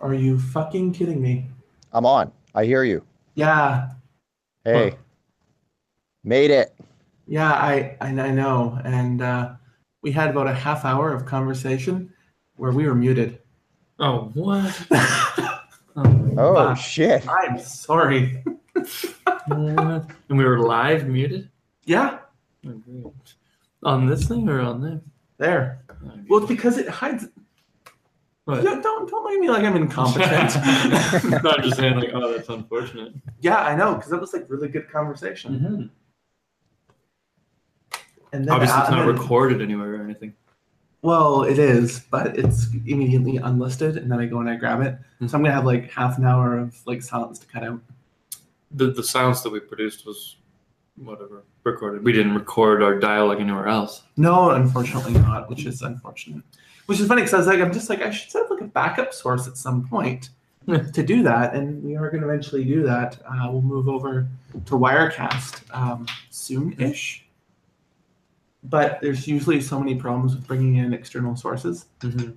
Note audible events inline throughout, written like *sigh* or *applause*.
Are you fucking kidding me? I'm on. I hear you. Yeah, Hey, made it. yeah, I I, I know. And uh, we had about a half hour of conversation where we were muted. Oh, what? *laughs* Oh shit. I'm Oh Fuck. shit. sorry. and we were live muted? Yeah, Oh, great. On this thing or on there? there. Oh, Well, it's because it hides. What? Don't don't don't make me like I'm incompetent. *laughs* no, I'm just saying, like, oh, that's unfortunate. yeah, I know because that was like really good conversation. Mm-hmm. And then Obviously, it's not then- recorded anywhere or anything. Well, it is, but it's immediately unlisted, and then I go and I grab it. So I'm gonna have like half an hour of like silence to cut out. The the sounds that we produced was whatever recorded. We didn't record our dialogue anywhere else. No, unfortunately not, which is unfortunate. Which is funny because I was like, I'm just like, I should set up like a backup source at some point *laughs* to do that, and we are going to eventually do that. Uh, we'll move over to Wirecast um, soon-ish, but there's usually so many problems with bringing in external sources, Mm-hmm.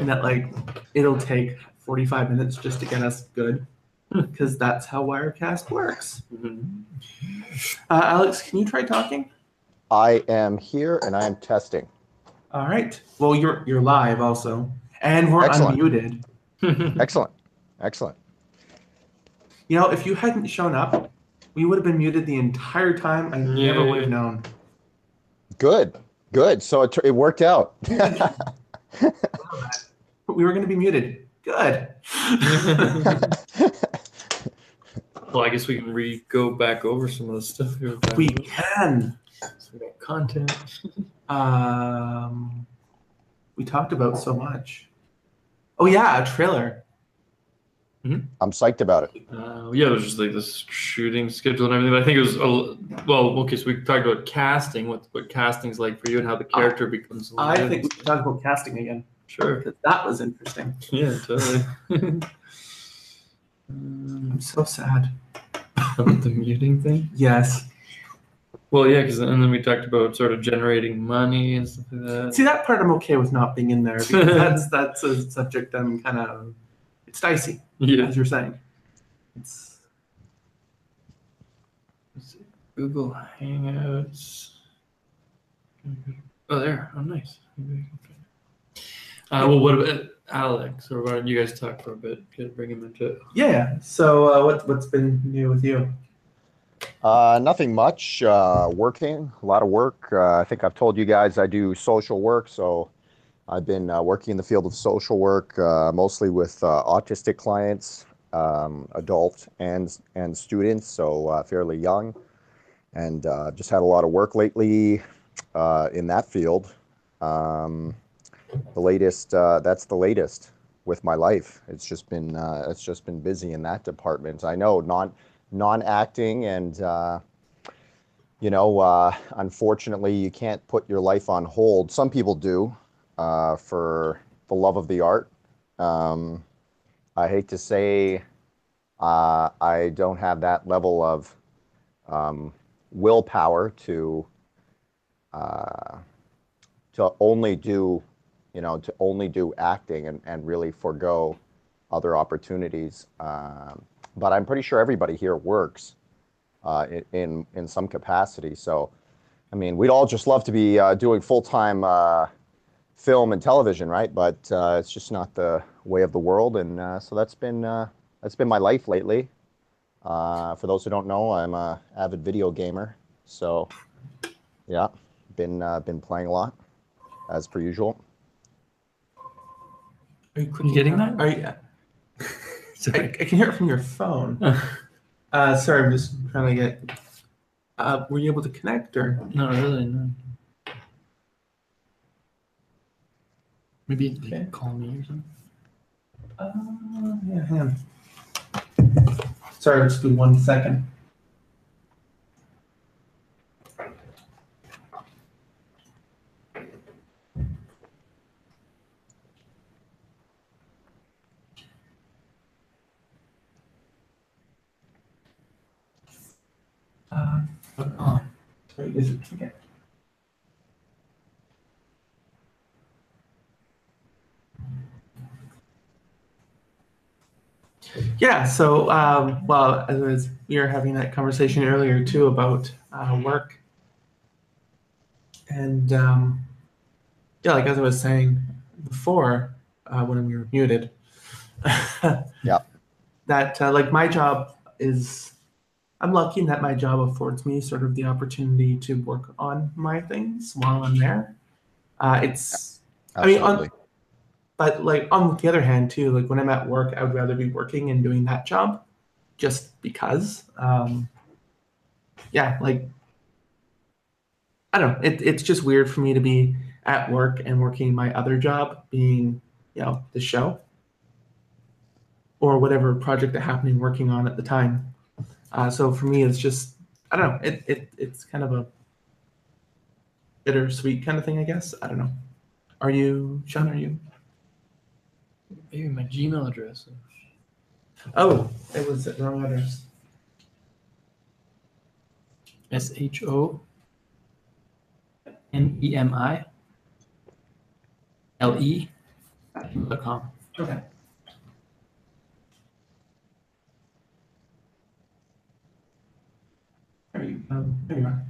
and that like it'll take 45 minutes just to get us good, Hmm. because that's how Wirecast works. Mm-hmm. Uh, Alex, can you try talking? I am here and I am testing. All right. Well, you're you're live also, and we're Excellent. unmuted. *laughs* Excellent. Excellent. You know, if you hadn't shown up, we would have been muted the entire time. I never would have known. Good. Good. So it, it worked out. *laughs* We were going to be muted. Good. *laughs* well, I guess we can re go back over some of the stuff here. we can. So we got content. Um, we talked about so much. Oh yeah, a trailer. I'm psyched about it. Uh, yeah, it was just like this shooting schedule and everything. But I think it was a, well. Okay, so we talked about casting, what what casting's like for you, and how the character becomes. I alive. think we should talk about casting again sure. because that was interesting. *laughs* Yeah, totally. *laughs* um, I'm so sad. about the muting thing. Yes. Well, yeah, because and then we talked about sort of generating money and stuff like that. See that part I'm okay with not being in there because *laughs* that's that's a subject I'm kind of it's dicey Yeah. as you're saying. It's Google Hangouts. Oh, there. Oh, nice. Maybe I can find it. Uh, well, what about Alex? Or why don't you guys talk for a bit? Get bring him into it. yeah. yeah. So uh, what what's been new with you? Uh, nothing much. Uh, working, a lot of work. Uh, I think I've told you guys I do social work, so I've been uh, working in the field of social work, uh, mostly with uh, autistic clients, um, adult and and students, so fairly young, and just had a lot of work lately in that field. Um, the latest, that's the latest with my life. It's just been it's just been busy in that department. I know non non-acting and uh, you know uh, unfortunately you can't put your life on hold. Some people do uh, for the love of the art. Um, i hate to say uh, i don't have that level of um, willpower to uh, to only do you know to only do acting and, and really forego other opportunities. Um, but I'm pretty sure everybody here works uh, in in some capacity. So, I mean, we'd all just love to be uh, doing full time uh, film and television, right? But uh, it's just not the way of the world, and uh, so that's been uh, that's been my life lately. Uh, for those who don't know, I'm a avid video gamer, so yeah, been uh, been playing a lot as per usual. Are you, clicking getting that? Are you, I. I can hear it from your phone. Uh, sorry, I'm just trying to get. Uh, were you able to connect or? Not really, no. Maybe you Okay. call me or something. Uh, yeah, hang on. Sorry, just do one second. Uh, oh, sorry, is it okay? Yeah. So, um, well, as we were having that conversation earlier too about uh, work, and um, yeah, like as I was saying before uh, when we were muted. *laughs* yeah, That uh, like my job is, I'm lucky in that my job affords me sort of the opportunity to work on my things while I'm there. Uh, it's I mean, on- but like on the other hand too like when i'm at work i would rather be working and doing that job just because um yeah like i don't know. It, it's just weird for me to be at work and working my other job being you know the show or whatever project i'm happening working on at the time uh, so for me it's just i don't know it, it it's kind of a bittersweet kind of thing i guess i don't know are you sean are you Maybe my Gmail address. Oh, it was the wrong address. S H O N E M I L E dot com. Okay. There you, um, there you are.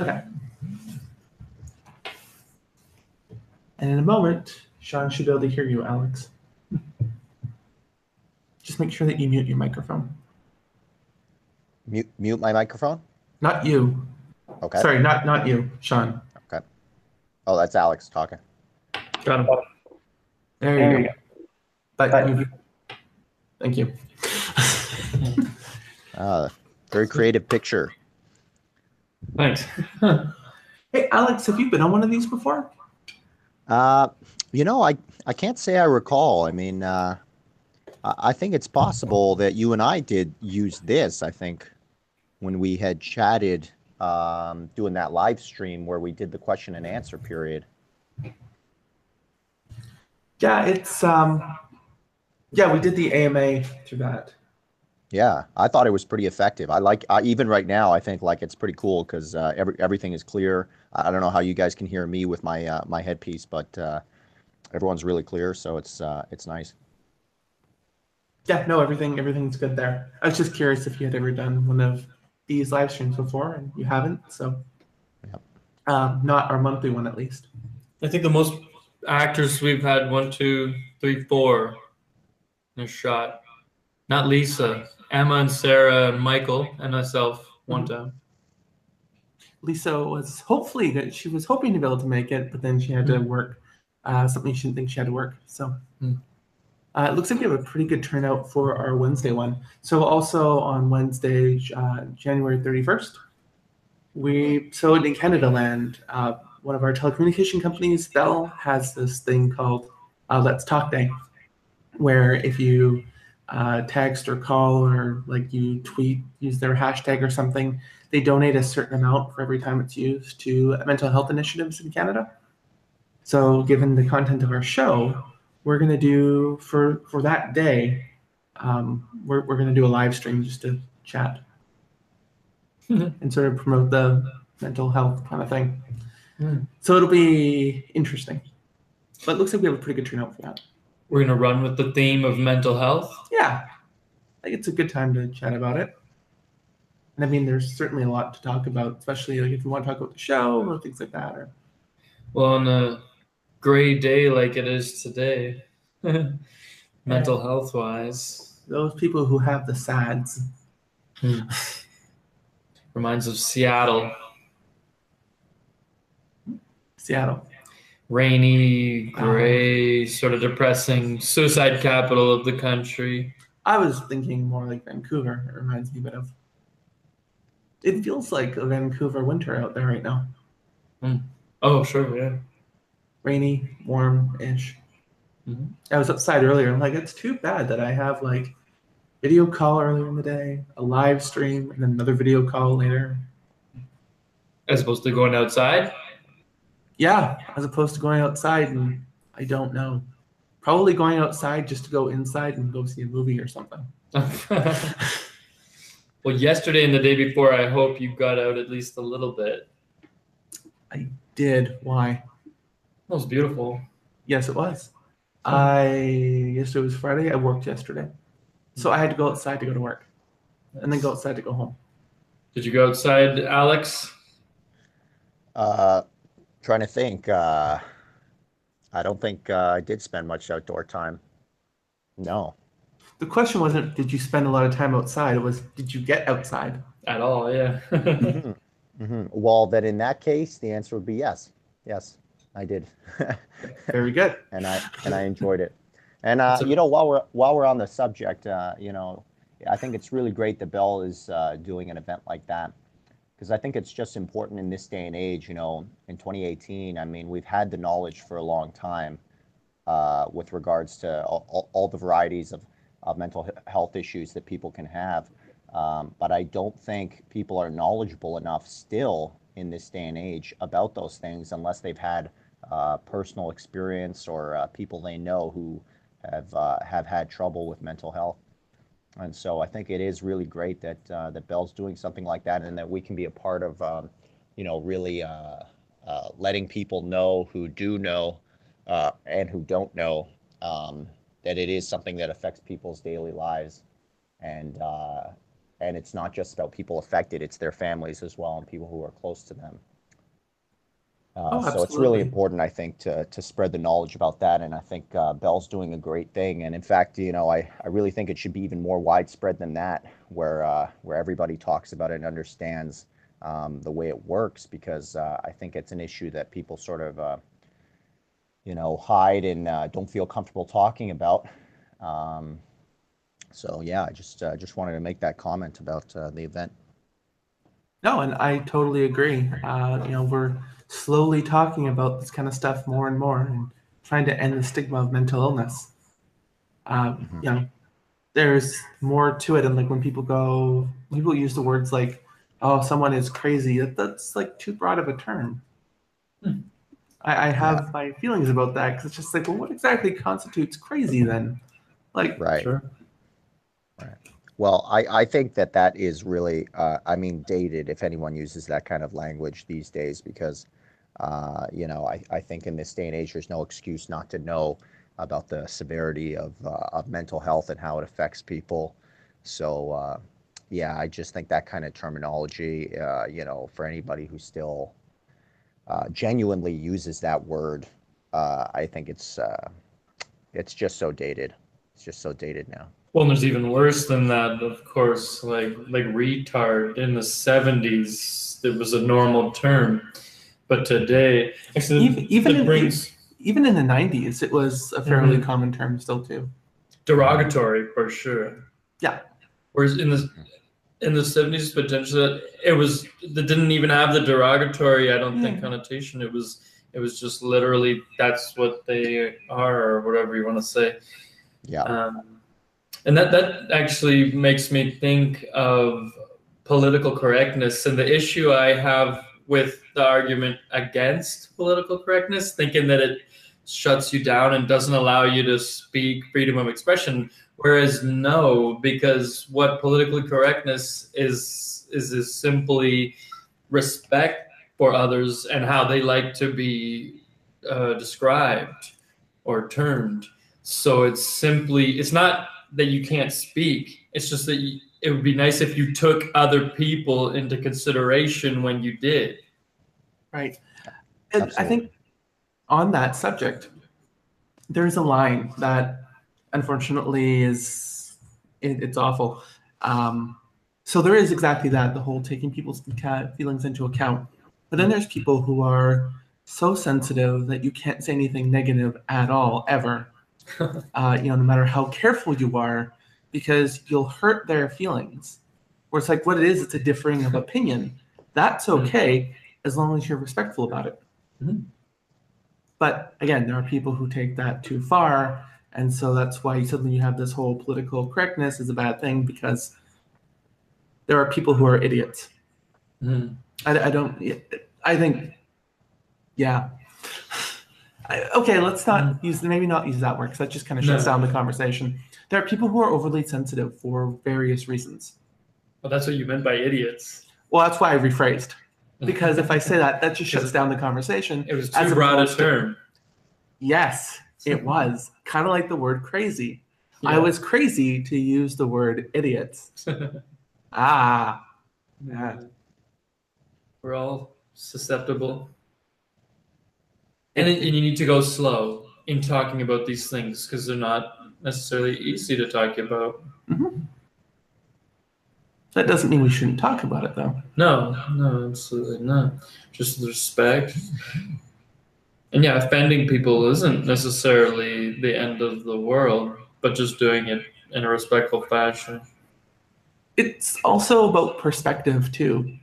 Okay. And in a moment, Sean should be able to hear you, Alex. *laughs* Just make sure that you mute your microphone. Mute, mute my microphone. Not you. Okay. Sorry, not not you, Sean. Okay. Oh, that's Alex talking. Got him. There, you go. But you, thank you. Uh, very creative picture. Thanks. *laughs* hey, Alex, have you been on one of these before? Uh, you know, I, I can't say I recall. I mean, uh, I I think it's possible that you and I did use this. I think when we had chatted, um, doing that live stream where we did the question and answer period. Yeah, it's um, yeah, we did the AMA through that. Yeah, I thought it was pretty effective. I like uh, even right now. I think like it's pretty cool because uh, every everything is clear. I I don't know how you guys can hear me with my uh, my headpiece, but uh, everyone's really clear, so it's uh, it's nice. Yeah, no, everything everything's good there. I was just curious if you had ever done one of these live streams before, and you haven't, so Yep. um, not our monthly one at least. I think the most actors we've had one, two, three, four in a shot. Not Lisa, Emma and Sarah and Michael and myself one time. Lisa was hopefully that she was hoping to be able to make it, but then she had to work uh, something she didn't think she had to work. So Hmm. uh, it looks like we have a pretty good turnout for our Wednesday one. So also on Wednesday, uh, January thirty first, we so in Canada Land, uh, one of our telecommunication companies, Bell, has this thing called uh, Let's Talk Day, where if you uh, text or call or like you tweet, use their hashtag or something, they donate a certain amount for every time it's used to mental health initiatives in Canada. So, given the content of our show, we're going to do for for that day, um, we're we're going to do a live stream just to chat Mhm. and sort of promote the mental health kind of thing. Mm. So it'll be interesting. But it looks like we have a pretty good turnout for that. We're gonna run with the theme of mental health. Yeah, I think it's a good time to chat about it. And I mean, there's certainly a lot to talk about, especially like if you want to talk about the show or things like that. Or Well, on a gray day like it is today, *laughs* mental health wise, those people who have the SADs. Hmm. reminds of Seattle. Seattle. Rainy, gray, sort of depressing, suicide capital of the country. I was thinking more like Vancouver. It reminds me a bit of. It feels like a Vancouver winter out there right now. Oh, sure, yeah. Rainy, warm-ish. Mhm. I was outside earlier. I'm like, it's too bad that I have like video call earlier in the day, a live stream, and another video call later. As opposed to going outside. Yeah, as opposed to going outside and I don't know. Probably going outside just to go inside and go see a movie or something. *laughs* *laughs* well, yesterday and the day before, I hope you got out at least a little bit. I did why? That was beautiful. Yes, it was. I yesterday was Friday. I worked yesterday, so I had to go outside to go to work, and then go outside to go home. Did you go outside, Alex? Uh, trying to think. Uh, I don't think uh, I did spend much outdoor time. No. The question wasn't did you spend a lot of time outside. It was did you get outside. At all, yeah. Mhm. Mhm. Well, then in that case, the answer would be yes. Yes, I did, *laughs* Very good. and I and I enjoyed it. And uh, a- you know, while we're while we're on the subject, uh, you know, I think it's really great that Bell is uh, doing an event like that because I think it's just important in this day and age. You know, in 2018, I mean, we've had the knowledge for a long time uh, with regards to all, all, all the varieties of, of mental health issues that people can have. Um, but I don't think people are knowledgeable enough still in this day and age about those things unless they've had uh, personal experience or uh, people they know who have uh, have had trouble with mental health. And so I think it is really great that uh, that Bell's doing something like that, and that we can be a part of, um, you know, really uh, uh, letting people know who do know uh, and who don't know um, that it is something that affects people's daily lives, and uh, and it's not just about people affected; it's their families as well and people who are close to them. Uh, Oh, so it's really important, I think, to to spread the knowledge about that, and I think uh, Bell's doing a great thing. And in fact, you know, I, I really think it should be even more widespread than that, where uh, where everybody talks about it and understands um, the way it works, because uh, I think it's an issue that people sort of, uh, you know, hide and uh, don't feel comfortable talking about. Um, so yeah, I just uh, just wanted to make that comment about uh, the event. No, and I totally agree. Uh, you know, we're slowly talking about this kind of stuff more and more, and trying to end the stigma of mental illness. Um, Mhm. You know, there's more to it, and like when people go, people use the words like, "Oh, someone is crazy." That, that's like too broad of a term. Hmm. I, I have my feelings about that because it's just like, well, what exactly constitutes crazy then? Like, Right. Sure. Well, I, I think that that is really, uh, I mean, dated if anyone uses that kind of language these days, because, uh, you know, I, I think in this day and age, there's no excuse not to know about the severity of, uh, of mental health and how it affects people. So, uh, yeah, I just think that kind of terminology, uh, you know, for anybody who still uh, genuinely uses that word, I think it's, it's just so dated. It's just so dated now. Well, there's even worse than that, of course. Like like retard in the '70s, it was a normal term, but today, actually, Even- even it in- brings even in the '90s, it was a fairly Mhm. common term still too. derogatory for sure. Yeah. Whereas in the in the '70s, potentially, it was that didn't even have the derogatory. I don't think connotation. It was it was just literally that's what they are, or whatever you want to say. Yeah. Um, and that that actually makes me think of political correctness and the issue I have with the argument against political correctness, thinking that it shuts you down and doesn't allow you to speak freedom of expression. Whereas no, because what political correctness is is is simply respect for others and how they like to be uh, described or termed. So it's simply it's not that you can't speak. It's just that you, it would be nice if you took other people into consideration when you did. Right. And I think on that subject, there's a line that unfortunately is it, it's awful. Um, so there is exactly that the whole taking people's feelings into account. But then there's people who are so sensitive that you can't say anything negative at all ever. *laughs* uh, you know, no matter how careful you are, because you'll hurt their feelings. Where it's like what it is, it's a differing of opinion. That's Mhm. okay as long as you're respectful about it. Mhm. But again, there are people who take that too far, and so that's why suddenly you have this whole political correctness is a bad thing because there are people who are idiots. Mhm. I, I don't. I think, yeah. I, okay, let's not use maybe not use that word because that just kind of shuts No. down the conversation. There are people who are overly sensitive for various reasons. Well, that's what you meant by idiots. Well, that's why I rephrased *laughs* because if I say that, that just shuts down the conversation. It was As too broad a term. Yes, *laughs* It was kind of like the word crazy. I was crazy to use the word idiots. *laughs* Ah, yeah. We're all susceptible. And, and you need to go slow in talking about these things because they're not necessarily easy to talk about. That doesn't mean we shouldn't talk about it, though. No, no, absolutely not. Just respect. And yeah, offending people isn't necessarily the end of the world, but just doing it in a respectful fashion. It's also about perspective, too.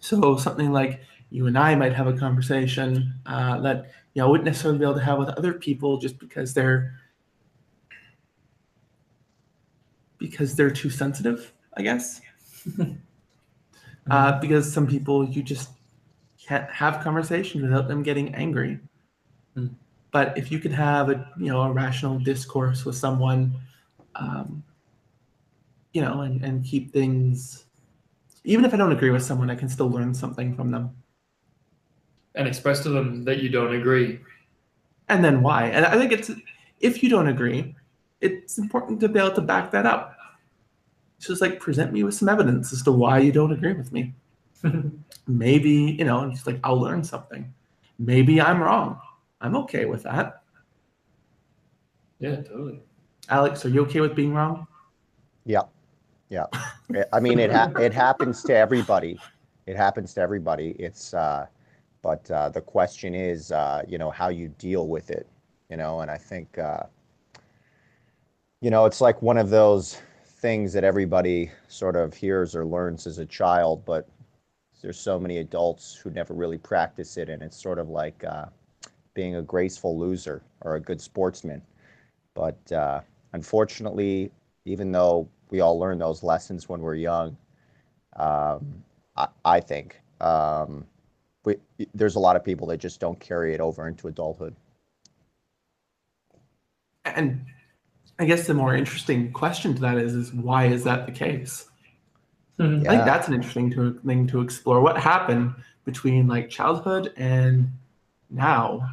So, something like you and I might have a conversation uh, that you know, I wouldn't necessarily be able to have with other people just because they're because they're too sensitive, I guess. *laughs* uh, because some people you just can't have conversations without them getting angry. Hmm. But if you can have a you know a rational discourse with someone, um, you know, and, and keep things, even if I don't agree with someone, I can still learn something from them. And express to them that you don't agree. And then why? And I think it's if you don't agree, it's important to be able to back that up. It's just like present me with some evidence as to why you don't agree with me. *laughs* maybe you know it's like i'll learn something maybe i'm wrong i'm okay with that yeah, totally. alex are you okay with being wrong Yeah. Yeah. I mean, it ha- it happens to everybody. It happens to everybody. It's, uh, but uh, the question is, uh, you know, how you deal with it. You know, and I think, uh, you know, it's like one of those things that everybody sort of hears or learns as a child, but there's so many adults who never really practice it, and it's sort of like uh, being a graceful loser or a good sportsman. But uh, unfortunately, even though we all learn those lessons when we're young, um, I, I think um, we, there's a lot of people that just don't carry it over into adulthood. and i guess the more interesting question to that is is why is that the case? Mhm. i think that's an interesting to, thing to explore. What happened between like childhood and now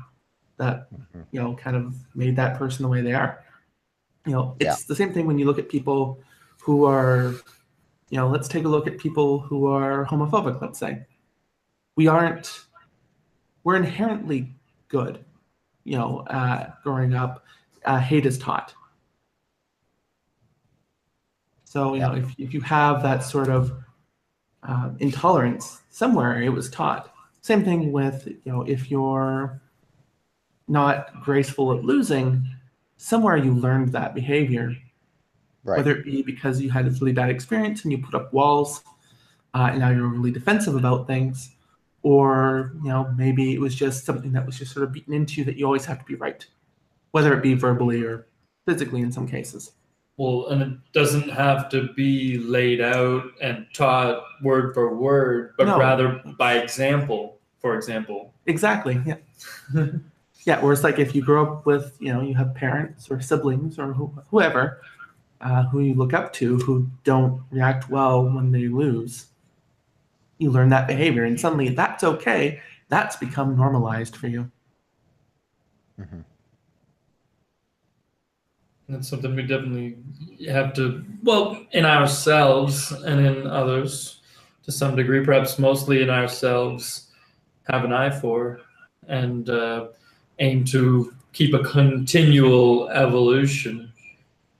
that Mhm. you know kind of made that person the way they are? You know it's the same thing when you look at people who are you know let's take a look at people who are homophobic let's say. We aren't we're inherently good you know uh, growing up. Uh, hate is taught so you know if, if you have that sort of um, intolerance somewhere it was taught. Same thing with you know if you're not graceful at losing somewhere you learned that behavior. Right. whether it be because you had a really bad experience and you put up walls uh, and now you're really defensive about things or you know maybe it was just something that was just sort of beaten into you that you always have to be right whether it be verbally or physically in some cases Well, and it doesn't have to be laid out and taught word for word, but No. rather by example, for example. exactly yeah *laughs* yeah whereas like if you grow up with you know you have parents or siblings or who, whoever uh, who you look up to who don't react well when they lose you learn that behavior and suddenly that's okay that's become normalized for you Mhm. That's something we definitely have to, well, in ourselves and in others to some degree, perhaps mostly in ourselves, have an eye for and uh, aim to keep a continual evolution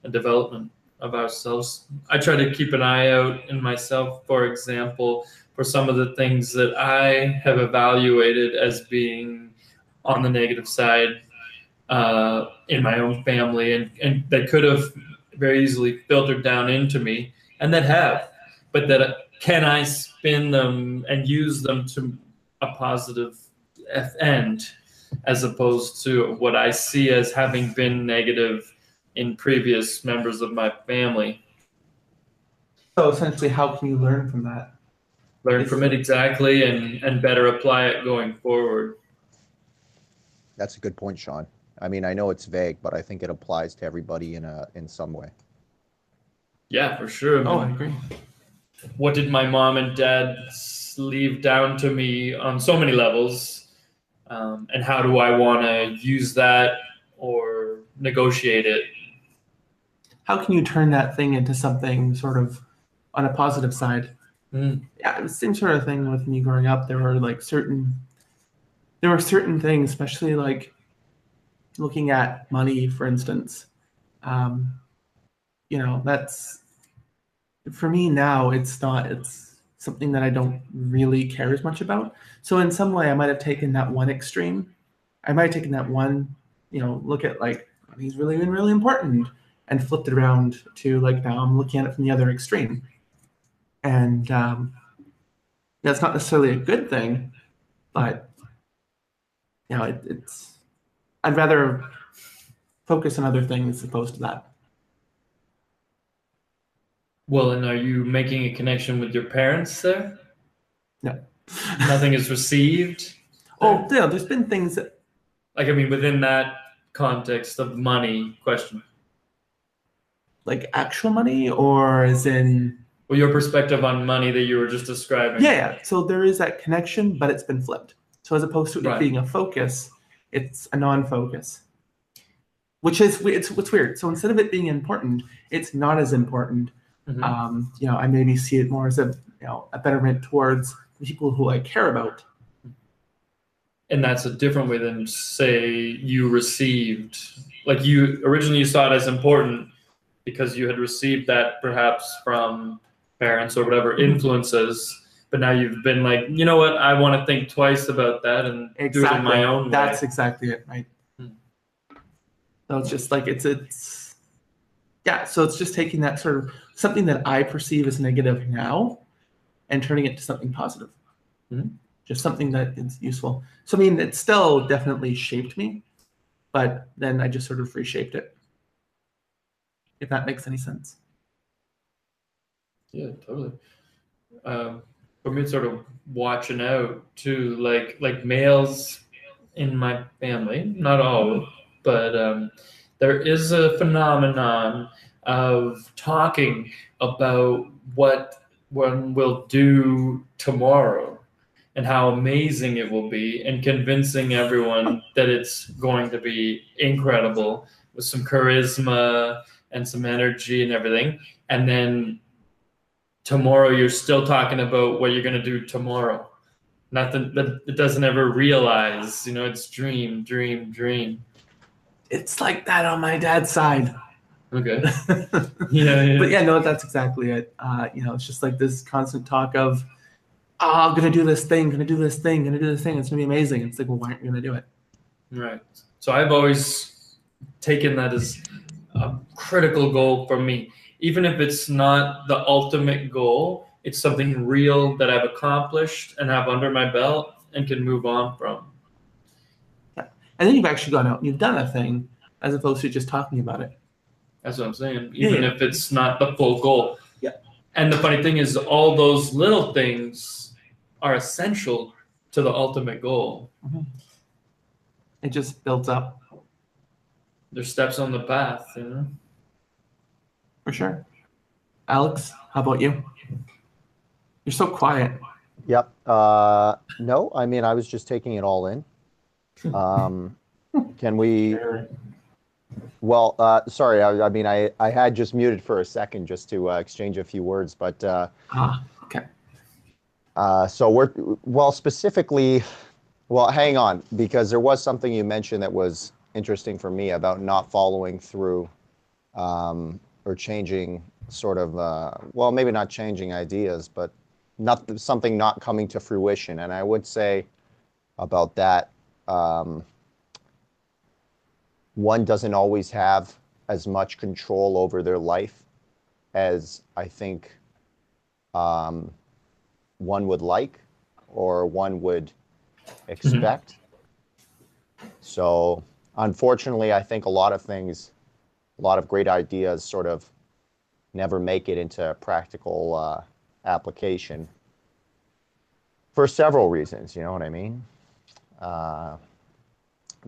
and development of ourselves. I try to keep an eye out in myself, for example, for some of the things that I have evaluated as being on the negative side uh, in my own family and, and that could have very easily filtered down into me and that have but that uh, can i spin them and use them to a positive f- end as opposed to what i see as having been negative in previous members of my family. So essentially how can you learn from that? Learn from it exactly and and better apply it going forward. That's a good point, Sean. I mean, I know it's vague, but I think it applies to everybody in a in some way. yeah for sure oh i agree what did my mom and dad leave down to me on so many levels um, and how do i want to use that or negotiate it. How can you turn that thing into something sort of on a positive side? Mm. Yeah, it was the same sort of thing with me growing up. There were like certain, there were certain things, especially like looking at money, for instance. Um, you know, that's for me now. It's not. It's something that I don't really care as much about. So in some way, I might have taken that one extreme. I might have taken that one. You know, look at like money's really been really important, and flipped it around to like now I'm looking at it from the other extreme. And um, that's not necessarily a good thing, but you know, it, it's. I'd rather focus on other things as opposed to that. Well, and are you making a connection with your parents there? No. *laughs* Nothing is received. Oh, yeah, there's been things that Like I mean, within that context of money question. like actual money, or as in Well, your perspective on money that you were just describing. yeah, yeah. So there is that connection, but it's been flipped. So as opposed to it Right. being a focus, it's a non-focus, which is it's what's weird. So instead of it being important, it's not as important. Mhm. Um, you know, I maybe see it more as a you know a betterment towards the people who I care about. and that's a different way than say you received like you originally you saw it as important because you had received that perhaps from parents or whatever Mm-hmm. influences but now you've been like you know what i want to think twice about that and do it in my own way. That's exactly it, right? Hmm. So it's just like it's it's yeah. So it's just taking that sort of something that I perceive as negative now, and turning it to something positive. Mhm. Just something that is useful. So I mean, it still definitely shaped me, but then I just sort of reshaped it. If that makes any sense. yeah totally um, for me sort of watching out too like like males in my family not all but um, there is a phenomenon of talking about what one will do tomorrow and how amazing it will be and convincing everyone that it's going to be incredible with some charisma and some energy and everything. And then tomorrow you're still talking about what you're going to do tomorrow nothing that it doesn't ever realize you know it's dream dream dream It's like that on my dad's side. okay *laughs* but yeah, but yeah, no, that's exactly it. Uh, you know, it's just like this constant talk of, oh, I'm gonna do this thing, gonna do this thing, gonna do this thing. It's gonna be amazing. It's like, well, why aren't you gonna do it? Right. So I've always taken that as a critical goal for me. Even if it's not the ultimate goal, it's something real that I've accomplished and have under my belt and can move on from. Yeah. And then you've actually gone out and you've done a thing, as opposed to just talking about it. That's what I'm saying. Even yeah. if it's not the full goal. Yeah. And the funny thing is, all those little things are essential to the ultimate goal. Mm-hmm. It just builds up They're steps on the path, you know? For sure. Alex, how about you? You're so quiet. Yep. Uh, no, I mean, I was just taking it all in. *laughs* Um, can we? Well, uh, sorry. I, I mean, I, I had just muted for a second just to uh, exchange a few words, but uh, Ah, okay. uh, so we're well specifically. Well, hang on, because there was something you mentioned that was interesting for me about not following through um, or changing sort of. Uh, well, maybe not changing ideas, but not something not coming to fruition. And I would say about that, um, one doesn't always have as much control over their life as I think um, one would like or one would expect. So, unfortunately, I think a lot of things, a lot of great ideas sort of never make it into practical uh, application for several reasons. You know what I mean? Uh,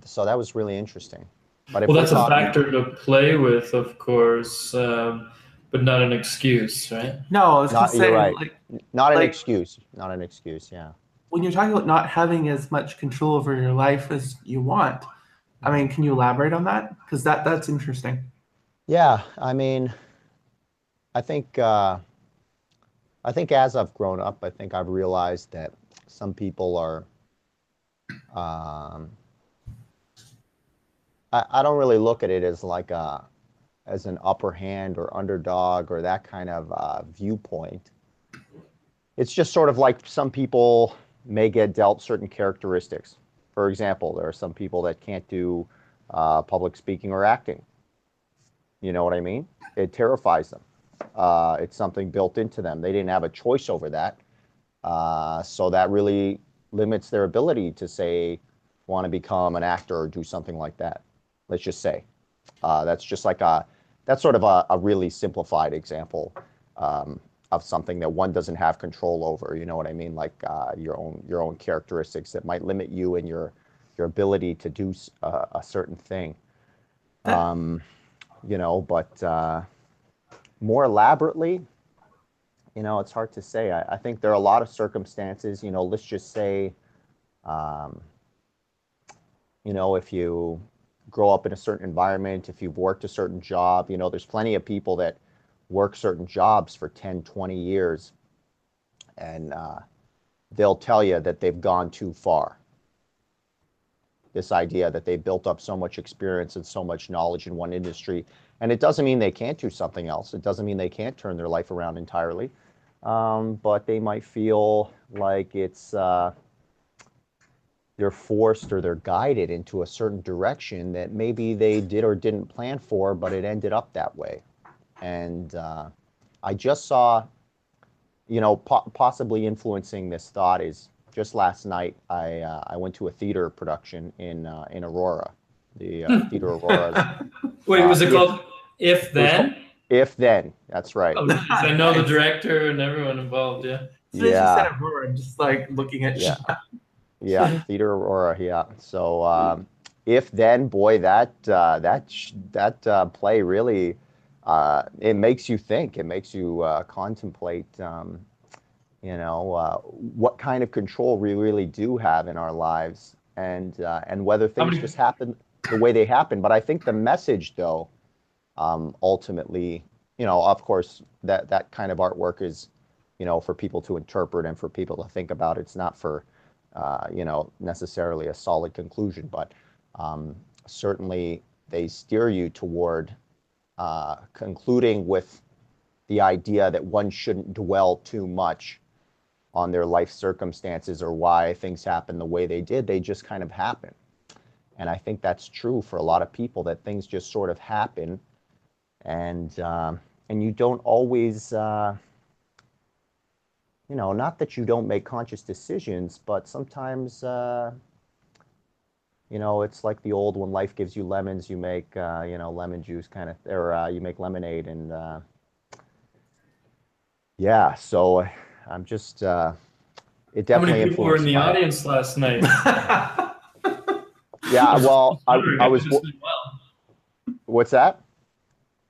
so that was really interesting. But if Well, we're that's a factor to play with, of course, um, but not an excuse, right? No, I was Not- gonna you're right. like Not an like- excuse. Not an excuse. Yeah. when you're talking about not having as much control over your life as you want, I mean, can you elaborate on that? Because that that's interesting. Yeah, I mean, I think uh, I think as I've grown up, I think I've realized that some people are. Um, I, I don't really look at it as like a as an upper hand or underdog or that kind of uh, viewpoint. It's just sort of like some people may get dealt certain characteristics. For example, there are some people that can't do uh, public speaking or acting. You know what I mean? It terrifies them. Uh, it's something built into them. They didn't have a choice over that. Uh, so that really limits their ability to say, want to become an actor or do something like that. Let's just say. Uh, that's just like a, that's sort of a, a really simplified example um, of something that one doesn't have control over. You know what I mean? Like uh, your own your own characteristics that might limit you and your your ability to do a certain thing. Um, you know, but uh, more elaborately, you know, it's hard to say. I, I think there are a lot of circumstances. You know, let's just say, um, you know, if you grow up in a certain environment, if you've worked a certain job, you know, there's plenty of people that work certain jobs for 10, 20 years, and uh, they'll tell you that they've gone too far. This idea that they built up so much experience and so much knowledge in one industry. And it doesn't mean they can't do something else. It doesn't mean they can't turn their life around entirely. Um, but they might feel like it's uh, they're forced or they're guided into a certain direction that maybe they did or didn't plan for, but it ended up that way. And uh, I just saw, you know, po- possibly influencing this thought is just last night I uh, I went to a theater production in uh, in Aurora, the uh, *laughs* theater Aurora. *laughs* Wait, was Uh, it called If Then? if then, that's right. Oh, geez, I know the *laughs* director and everyone involved. Yeah. So yeah. Yeah. Said Aurora, I'm just like looking at Yeah. Yeah, Theater Aurora. Yeah. So um, if then, boy, that uh, that sh- that uh, play really uh, it makes you think. It makes you uh, contemplate. Um, you know uh, what kind of control we really do have in our lives, and uh, and whether things many- just happen the way they happen. But I think the message, though, um, ultimately, you know, of course, that that kind of artwork is, you know, for people to interpret and for people to think about. It's not for uh, you know, necessarily a solid conclusion, but um, certainly they steer you toward uh, concluding with the idea that one shouldn't dwell too much on their life circumstances or why things happen the way they did. They just kind of happen. And I think that's true for a lot of people that things just sort of happen and um, and you don't always uh, you know, not that you don't make conscious decisions, but sometimes, uh, you know, it's like the old when life gives you lemons, you make, uh, you know, lemon juice kind of, or uh, you make lemonade. And uh, yeah, so I'm just, uh, it How definitely many people were in the my- audience last night? *laughs* Yeah, well, I, I was, well. what's that?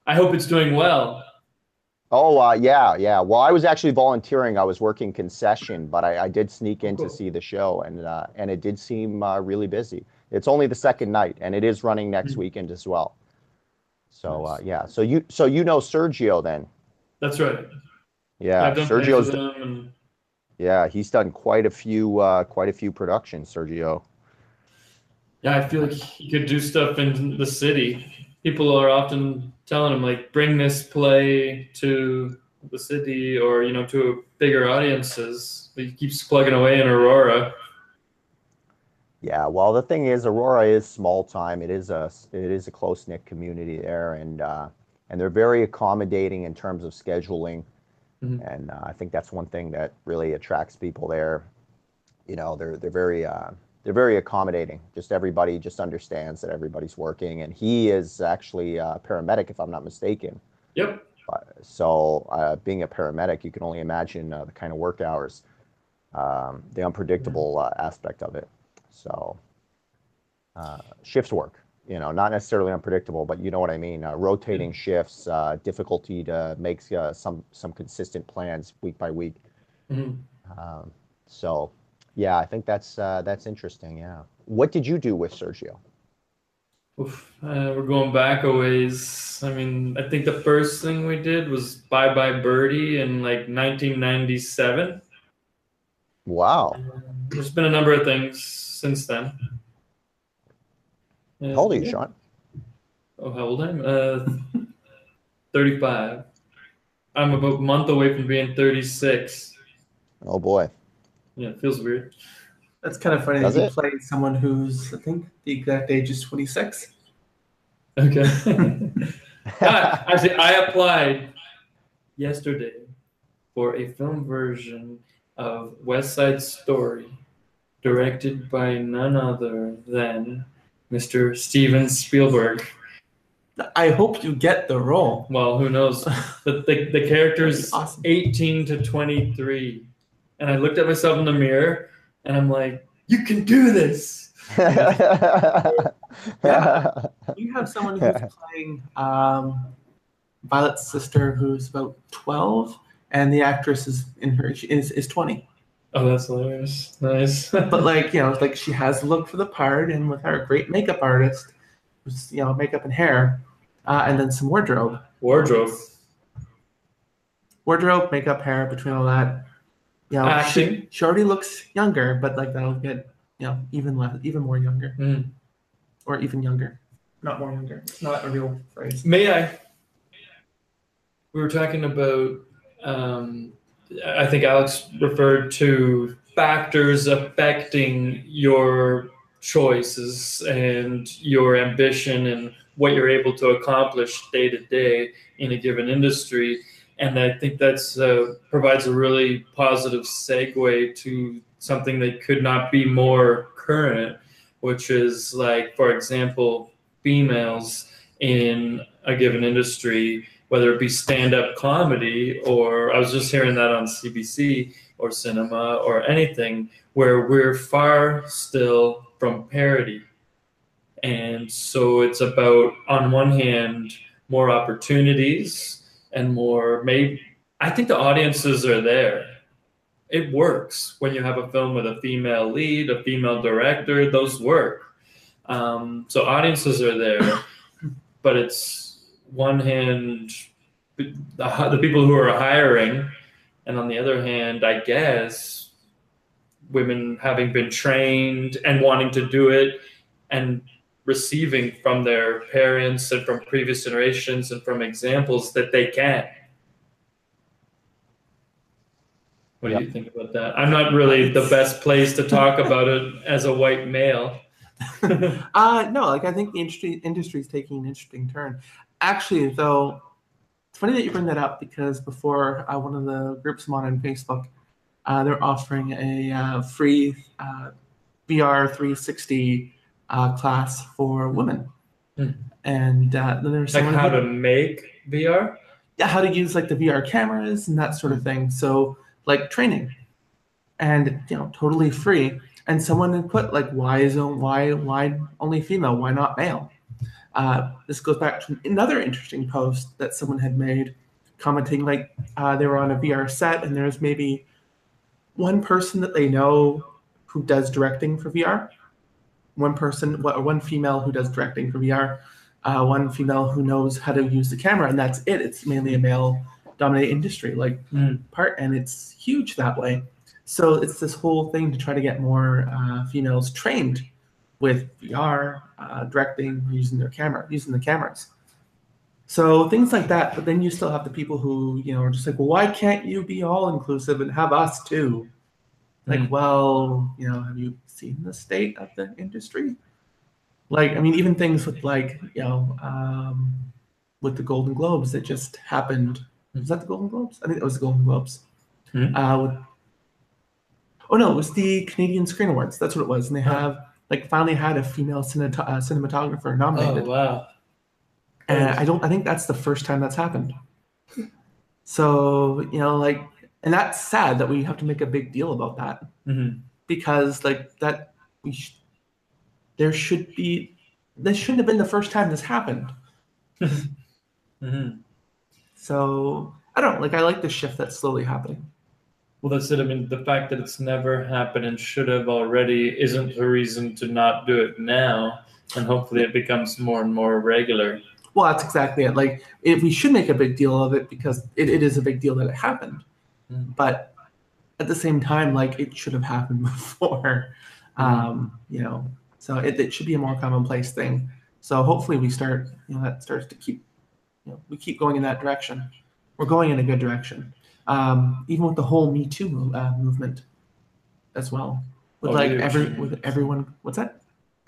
I hope it's doing well. Oh, uh, yeah, yeah. Well, I was actually volunteering. I was working concession, but I, I did sneak in to see the show, and uh, and it did seem uh, really busy. It's only the second night, and it is running next Mhm. weekend as well. So uh, Nice. yeah, so you so you know Sergio then? That's right. Yeah, I've done Sergio's him and yeah he's done quite a few uh, quite a few productions. Sergio. Yeah, I feel like he could do stuff in the city. People are often telling him like, bring this play to the city or you know to bigger audiences. But he keeps plugging away in Aurora. Yeah, well, the thing is, Aurora is small time. It is a it is a close knit community there, and uh, and they're very accommodating in terms of scheduling. Mhm. And uh, I think that's one thing that really attracts people there. You know, they're they're very uh, they're very accommodating. Just everybody just understands that everybody's working, and he is actually a paramedic, if I'm not mistaken. Yep. So, uh, being a paramedic, you can only imagine uh, the kind of work hours, um, the unpredictable uh, aspect of it. So, uh, shifts work, you know, not necessarily unpredictable, but you know what I mean. Uh, rotating shifts, uh, difficulty to make uh, some some consistent plans week by week. Mhm. Um, so, yeah, I think that's uh, that's interesting. Yeah. What did you do with Sergio? Oof, uh, we're going back a ways. I mean, I think the first thing we did was Bye Bye Birdie in like 1997. Wow. There's been a number of things since then. Uh, How old are you. Sean? Oh, how old am I? Uh, 35. I'm about a month away from being 36. Oh boy. Yeah, it feels weird. That's kind of funny Does that you it? play someone who's I think the exact age is 26. Okay. *laughs* *laughs* Ah, actually, I applied yesterday for a film version of West Side Story, directed by none other than Mr. Steven Spielberg. I hope you get the role. Well, who knows? *laughs* The, the, the character's That'd awesome. 18 to 23. And I looked at myself in the mirror and I'm like, you can do this. *laughs* You have someone who's *laughs* playing um, Violet's sister, who's about 12, and the actress is in her she is is 20. Oh, that's hilarious. Nice. *laughs* But like you know, like she has the look for the part, and with her great makeup artist, who's you know makeup and hair, uh, and then some wardrobe, Wardrobe. wardrobe, makeup, hair, between all that. You know, Acting. She, she already looks younger, but like that'll get you know even less, even more younger, Mm. or even younger, not more younger. It's not a real phrase. May I? We were talking about, um, I think Alex referred to factors affecting your choices and your ambition and what you're able to accomplish day to day in a given industry. And I think that's uh, provides a really positive segue to something that could not be more current, which is like, for example, females in a given industry, whether it be stand up comedy or I was just hearing that on CBC or cinema or anything, where we're far still from parity. And so it's about, on one hand, more opportunities and more, maybe, I think the audiences are there. It works when you have a film with a female lead, a female director, those work. Um, so audiences are there, but it's one hand the, the people who are hiring, and on the other hand, I guess women having been trained and wanting to do it and receiving from their parents and from previous generations and from examples that they can. What do you think about that? I'm not really the best place to talk *laughs* about it as a white male. *laughs* Uh, no, like I think the industry industry is taking an interesting turn. Actually, though, it's funny that you bring that up because before uh, one of the groups I'm on on Facebook, uh, they're offering a uh, free uh, VR 360 uh, class for women, Hmm. and uh, then there's like someone how to make VR? yeah, how to use like the VR cameras and that sort of thing. So like training, and you know, totally free. And someone had put like, why is why why only female? Why not male? Uh, this goes back to another interesting post that someone had made, commenting like uh, they were on a VR set and there's maybe one person that they know who does directing for VR, one person, or one female who does directing for VR, uh, one female who knows how to use the camera, and that's it. It's mainly a male-dominated industry, like Mm. part, and it's huge that way. So it's this whole thing to try to get more uh, females trained with VR, uh, directing, using their camera, using the cameras. So things like that. But then you still have the people who you know are just like, well, why can't you be all inclusive and have us too? Like, Mm. well, you know, have you seen the state of the industry? Like, I mean, even things with like, you know, um, with the Golden Globes that just happened. Was that the Golden Globes? I think it was the Golden Globes. Hmm. Uh, with, oh no, it was the Canadian Screen Awards. That's what it was, and they have like finally had a female cinemat- uh, cinematographer Oh nominated. wow. And I don't. I think that's the first time that's happened. So you know, like, and that's sad that we have to make a big deal about that Mhm. because, like, that we sh- there should be. This shouldn't have been the first time this happened. *laughs* Mhm. So I don't like. I like the shift that's slowly happening. Well, that's it. I mean, the fact that it's never happened and should have already isn't a reason to not do it now. And hopefully it becomes more and more regular. Well, that's exactly it. Like, if we should make a big deal of it because it, it is a big deal that it happened. Mm. But at the same time, like, it should have happened *laughs* before. Um, you know, so it, it should be a more commonplace thing. So hopefully we start, you know, that starts to keep, you know, we keep going in that direction. We're going in a good direction. Um, even with the whole Me Too uh, movement as well. With Oh, like huge. every, with everyone, what's that?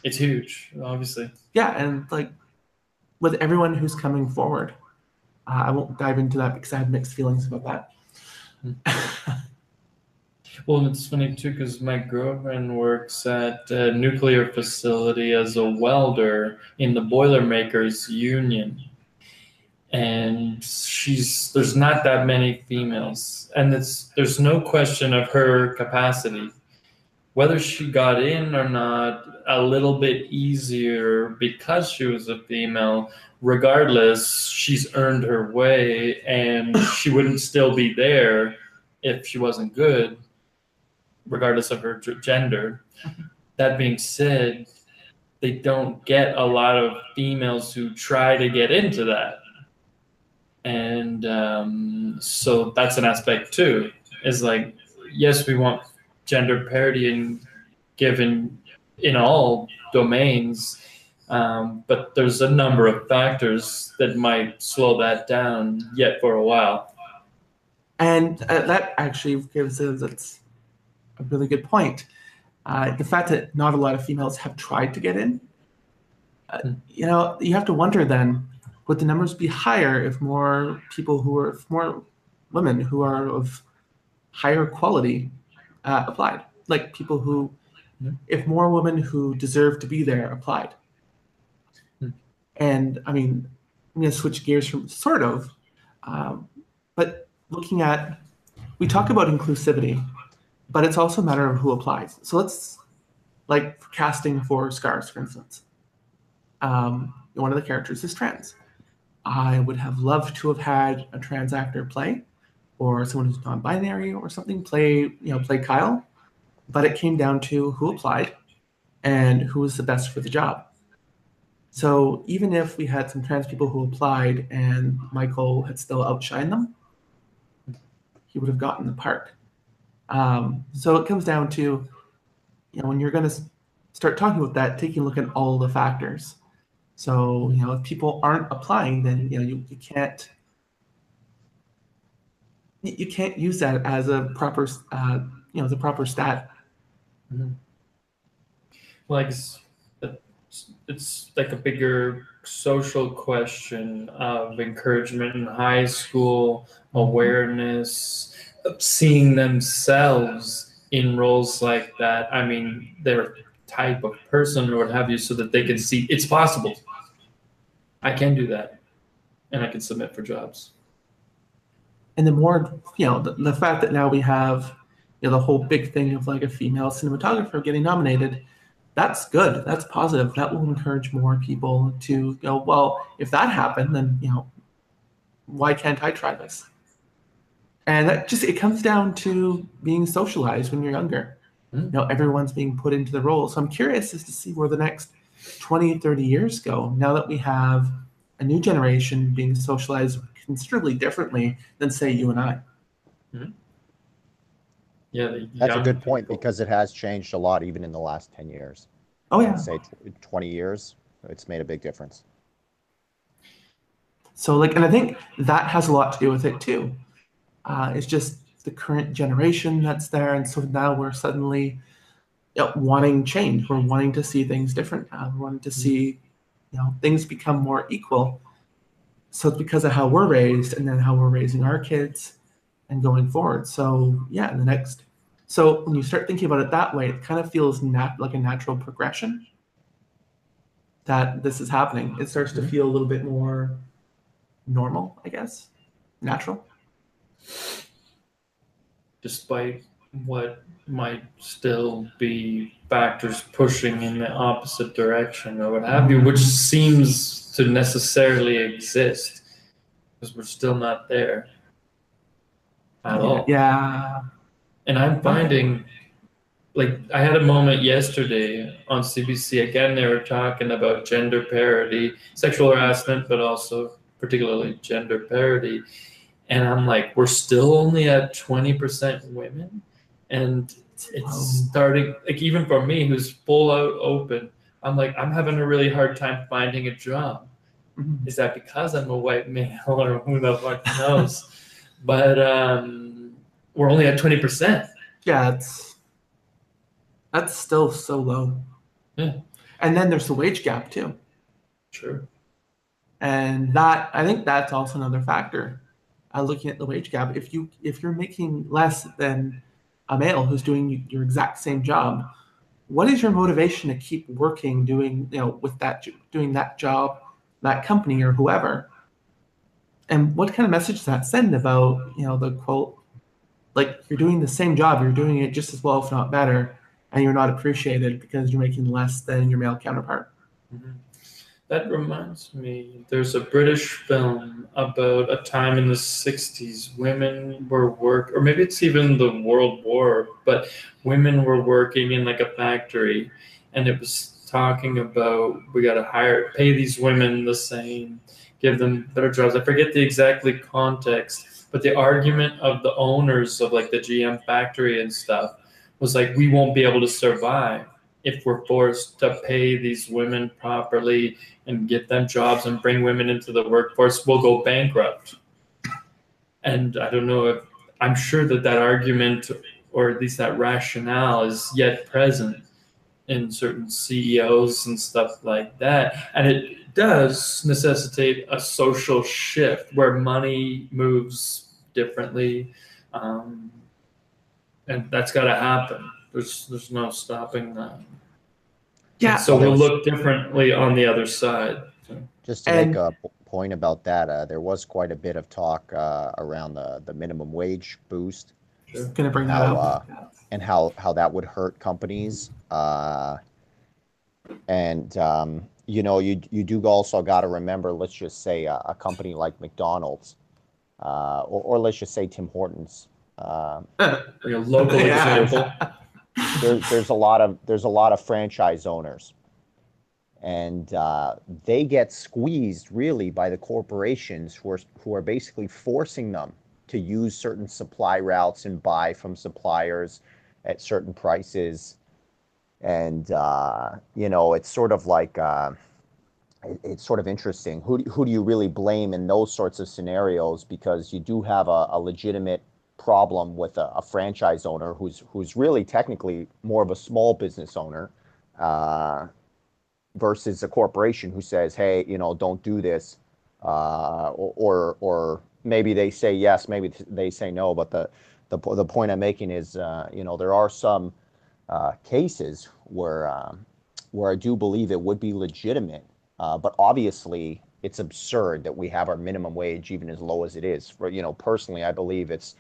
It's huge, obviously. yeah and like with everyone who's coming forward uh, i won't dive into that because i have mixed feelings about that *laughs* Well, it's funny too because my girlfriend works at a nuclear facility as a welder in the Boilermakers Union, and she's there's not that many females, and it's there's no question of her capacity, whether she got in or not. A little bit easier because she was a female. Regardless, she's earned her way, and she wouldn't still be there if she wasn't good regardless of her gender. That being said, they don't get a lot of females who try to get into that. And um, so that's an aspect too. Is like, yes, we want gender parity in given in all domains, um, but there's a number of factors that might slow that down yet for a while. and uh, that actually gives us it's a really good point uh, the fact that not a lot of females have tried to get in uh, Hmm. you know you have to wonder then would the numbers be higher if more people who are if more women who are of higher quality uh, applied? Like people who Hmm. if more women who deserve to be there applied. Hmm. and i mean i'm going to switch gears from sort of um, but looking at we talk about inclusivity but it's also a matter of who applies. So let's like casting for scars for instance. Um, one of the characters is trans i would have loved to have had a trans actor play or someone who's non-binary or something play you know play kyle but it came down to who applied and who was the best for the job so even if we had some trans people who applied and michael had still outshined them he would have gotten the part. Um, so it comes down to, you know, when you're going to start talking about that, taking a look at all the factors. So, you know, if people aren't applying, then, you know, you, you can't, you can't use that as a proper, uh, you know, a proper stat. like it's, it's- it's like a bigger social question of encouragement in high school awareness of seeing themselves in roles like that. I mean their type of person or what have you so that they can see it's possible i can do that and i can submit for jobs And the more, you know, the, the fact that now we have, you know, the whole big thing of like a female cinematographer getting nominated, that's good. That's positive. That will encourage more people to go, well, if that happened, then, you know, why can't I try this? And that just, it comes down to being socialized when you're younger. Mm. You know, everyone's being put into the role. So I'm curious as to see where the next 20, 30 years ago, now that we have a new generation being socialized considerably differently than, say, you and I. yeah the That's a good point people. because it has changed a lot even in the last 10 years. Oh, yeah. I'd say 20 years, it's made a big difference. So like, and I think that has a lot to do with it too. Uh, it's just the current generation that's there, and so now we're suddenly you know, wanting change. We're wanting to see things different. Uh, we're wanting to see, you know, things become more equal. So it's because of how we're raised, and then how we're raising our kids, and going forward. So yeah, the next. So when you start thinking about it that way, it kind of feels nat- like a natural progression. That this is happening. It starts to feel a little bit more normal, I guess, natural. despite what might still be factors pushing in the opposite direction or what have you, which seems to necessarily exist because we're still not there at all. Yeah, And I'm finding, like, I had a moment yesterday on CBC. Again, they were talking about gender parity, sexual harassment, but also particularly gender parity. And I'm like, we're still only at 20% women. And it's starting, like, even for me, who's full out open, I'm like, I'm having a really hard time finding a job. Mhm. Is that because I'm a white male *laughs* or who the fuck knows? but um, we're only at 20%. Yeah, it's that's still so low. Yeah. And then there's the wage gap too. Sure. and that i think that's also another factor uh, looking at the wage gap if you if you're making less than a male who's doing your exact same job what is your motivation to keep working doing you know with that doing that job that company or whoever? And what kind of message does that send about you know the quote like you're doing the same job you're doing it just as well if not better and you're not appreciated because you're making less than your male counterpart mm-hmm. That reminds me, there's a British film about a time in the 60s. Women were work, or maybe it's even the World War, but women were working in like a factory, and it was talking about we got to hire, pay these women the same, give them better jobs. I forget the exactly context, but the argument of the owners of like the GM factory and stuff was like, we won't be able to survive if we're forced to pay these women properly and get them jobs and bring women into the workforce, we'll go bankrupt. And I don't know if I'm sure that that argument, or at least that rationale, is yet present in certain CEOs and stuff like that. And it does necessitate a social shift where money moves differently. Um, and that's got to happen. There's, there's no stopping that. Yeah So we'll look differently on the other side. Just to And- make a point about that, uh, there was quite a bit of talk uh, around the, the minimum wage boost Sure. gonna bring that How, up and how, how that would hurt companies. Uh, and, um, you know, you, you do also got to remember, let's just say a, a company like McDonald's, uh, or, or let's just say Tim Hortons. Uh, *laughs* Like a local *laughs* Yeah. example. There, there's a lot of there's a lot of franchise owners, and uh, they get squeezed really by the corporations who are who are basically forcing them to use certain supply routes and buy from suppliers at certain prices, and uh, you know it's sort of like. Uh, it's sort of interesting. Who, do- who do you really blame in those sorts of scenarios? Because you do have a, a legitimate problem with a, a franchise owner who's who's really technically more of a small business owner uh, versus a corporation who says, "Hey, you know, don't do this," uh, or, or maybe they say yes, maybe they say no. But the the the point I'm making is, uh, you know, there are some uh, cases where um, where I do believe it would be legitimate, uh, but obviously it's absurd that we have our minimum wage even as low as it is. For you know, personally, I believe it's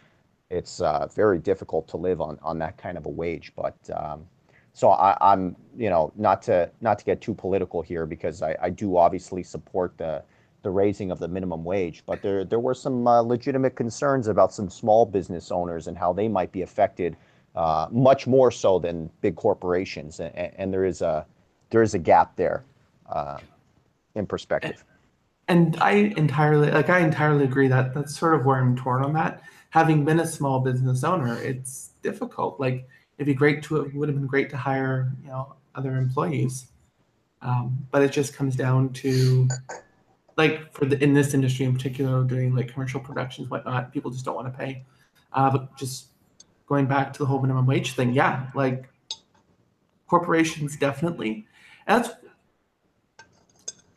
it's uh, very difficult to live on on that kind of a wage. But um, so I, I'm you know not to not to get too political here because I, I do obviously support the the raising of the minimum wage, but there there were some uh, legitimate concerns about some small business owners and how they might be affected uh, much more so than big corporations, and, and there is a there is a gap there uh, in perspective. And I entirely like I entirely agree that that's sort of where I'm torn on that. Having been a small business owner, it's difficult. Like it'd be great to it would have been great to hire, you know, other employees. Um, but it just comes down to like for the in this industry in particular, doing like commercial productions, whatnot, people just don't want to pay. Uh, but just going back to the whole minimum wage thing, yeah, like corporations definitely. And that's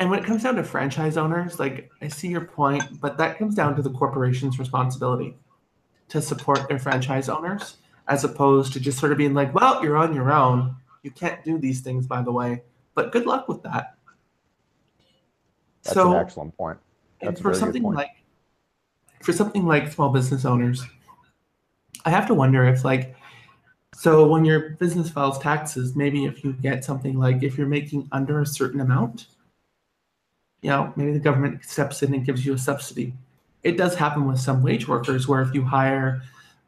and when it comes down to franchise owners, like I see your point, but that comes down to the corporation's responsibility to support their franchise owners as opposed to just sort of being like, well, you're on your own. You can't do these things, by the way, but good luck with that. That's so, an excellent point. and That's a for something point. like for something like small business owners, I have to wonder if like so when your business files taxes, maybe if you get something like if you're making under a certain amount, you know, maybe the government steps in and gives you a subsidy. It does happen with some wage workers where if you hire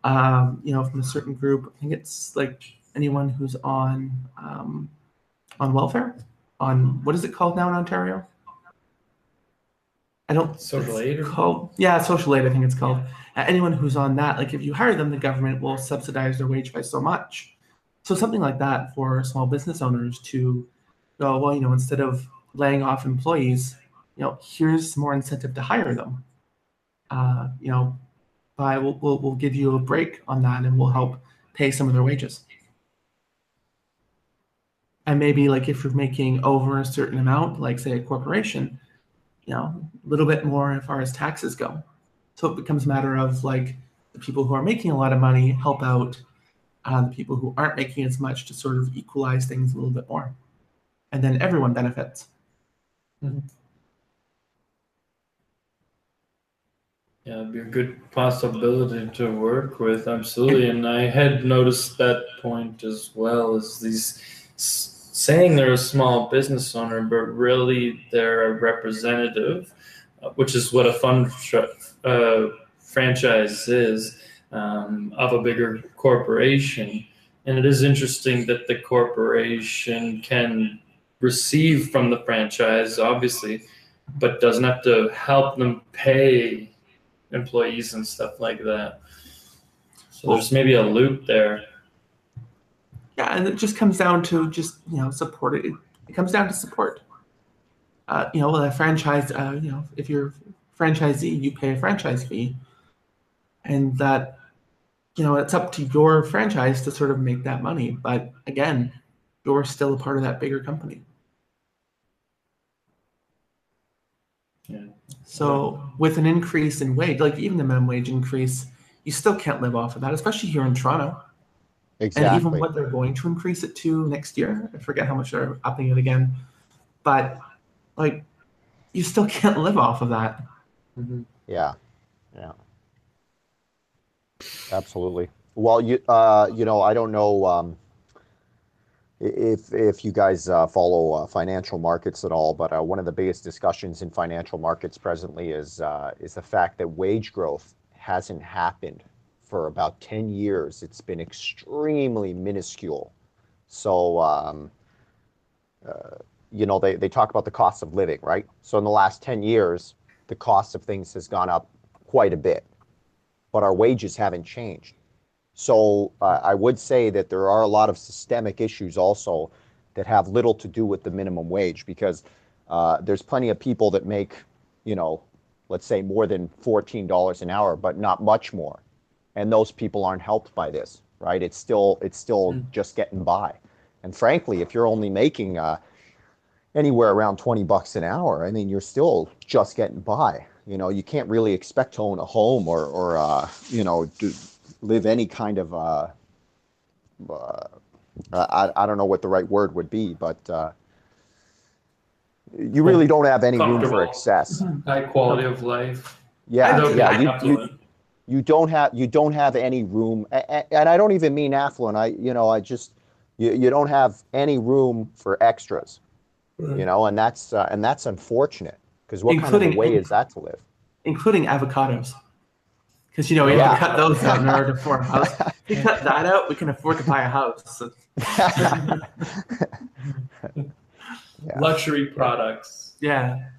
um, you know, from a certain group. I think it's like anyone who's on um, on welfare. On what is it called now in Ontario? I don't Social aid or- called yeah social aid. I think it's called. Uh, anyone who's on that, like if you hire them, the government will subsidize their wage by so much. So something like that for small business owners to go well, you know, instead of laying off employees, you know, here's more incentive to hire them. Uh, you know, by we'll, we'll, we'll give you a break on that and we'll help pay some of their wages. And maybe like if you're making over a certain amount, like say a corporation, you know, a little bit more as far as taxes go. So it becomes a matter of like the people who are making a lot of money help out uh, the people who aren't making as much to sort of equalize things a little bit more. And then everyone benefits. Yeah, it'd be a good possibility to work with, absolutely. And I had noticed that point as well as these saying they're a small business owner, but really they're a representative, uh, which is what a fund uh, franchise is um, of a bigger corporation. And it is interesting that the corporation can receive from the franchise, obviously, but doesn't have to help them pay employees and stuff like that. So there's maybe a loop there. Yeah, and it just comes down to just you know support it. It comes down to support. Uh, you know, with a franchise. Uh, you know, if you're a franchisee, you pay a franchise fee, and that you know it's up to your franchise to sort of make that money. But again, you're still a part of that bigger company. Yeah. So with an increase in wage, like even the minimum wage increase, you still can't live off of that, especially here in Toronto. Exactly. And even what they're going to increase it to next year, I forget how much they're upping it again. But like, you still can't live off of that. Yeah, yeah, absolutely. Well, you uh, you know, I don't know um, i- if if you guys uh, follow uh, financial markets at all, but uh, one of the biggest discussions in financial markets presently is uh, is the fact that wage growth hasn't happened for about ten years. It's been extremely minuscule. So. Um, uh, you know, they, they talk about the cost of living, right? So in the last 10 years, the cost of things has gone up quite a bit, but our wages haven't changed. So uh, I would say that there are a lot of systemic issues also that have little to do with the minimum wage because uh, there's plenty of people that make, you know, let's say more than $14 an hour, but not much more. And those people aren't helped by this, right? It's still it's still just getting by. And frankly, if you're only making uh, anywhere around 20 bucks an hour, I mean, you're still just getting by. You know, you can't really expect to own a home or, or uh, you know, do, live any kind of, uh, uh, I, I don't know what the right word would be, but uh, you really don't have any room for excess. *laughs* High quality of life. Yeah, yeah. You, you, you don't have you don't have any room a- a- and i don't even mean affluent i you know i just you, you don't have any room for extras you know and that's uh, and that's unfortunate because what kind of Including- a way is that to live including avocados. Because you know we have to cut those out in order to afford a *laughs* house. If we cut that out, we can afford to buy a house. So, *laughs* Yeah. *laughs* Luxury products. yeah,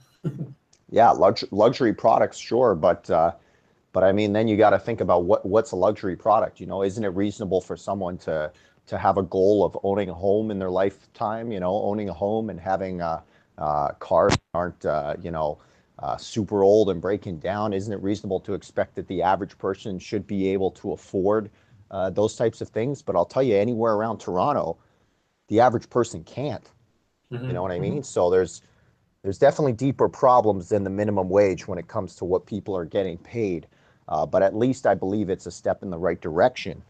yeah lux- luxury products sure but uh but i mean then you got to think about what what's a luxury product you know isn't it reasonable for someone to to have a goal of owning a home in their lifetime you know owning a home and having uh, uh, cars aren't uh, you know uh, super old and breaking down isn't it reasonable to expect that the average person should be able to afford uh, those types of things but i'll tell you anywhere around toronto the average person can't you know what I mean? So there's there's definitely deeper problems than the minimum wage when it comes to what people are getting paid. Uh, but at least I believe it's a step in the right direction.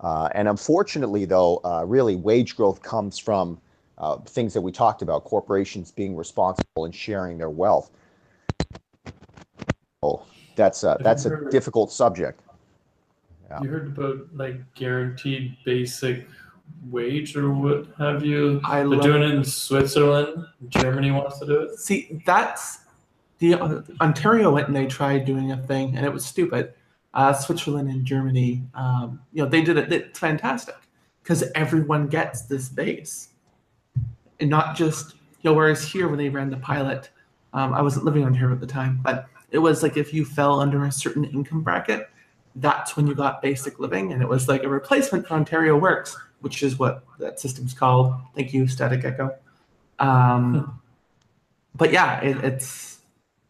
Uh, and unfortunately, though, uh, really wage growth comes from uh, things that we talked about: corporations being responsible and sharing their wealth. Oh, that's a, that's a heard- difficult subject. Yeah. You heard about like guaranteed basic wage or what have you? I They're doing it in Switzerland. Germany wants to do it. see that's the uh, Ontario went and they tried doing a thing and it was stupid. uh, Switzerland and Germany, um, you know, they did it. It's fantastic because everyone gets this base, and not just you know. Whereas here, when they ran the pilot, um, I wasn't living on here at the time, but it was like if you fell under a certain income bracket, that's when you got basic living, and it was like a replacement for Ontario Works, which is what that system's called. Thank you, Static Echo. Um, but yeah, it, it's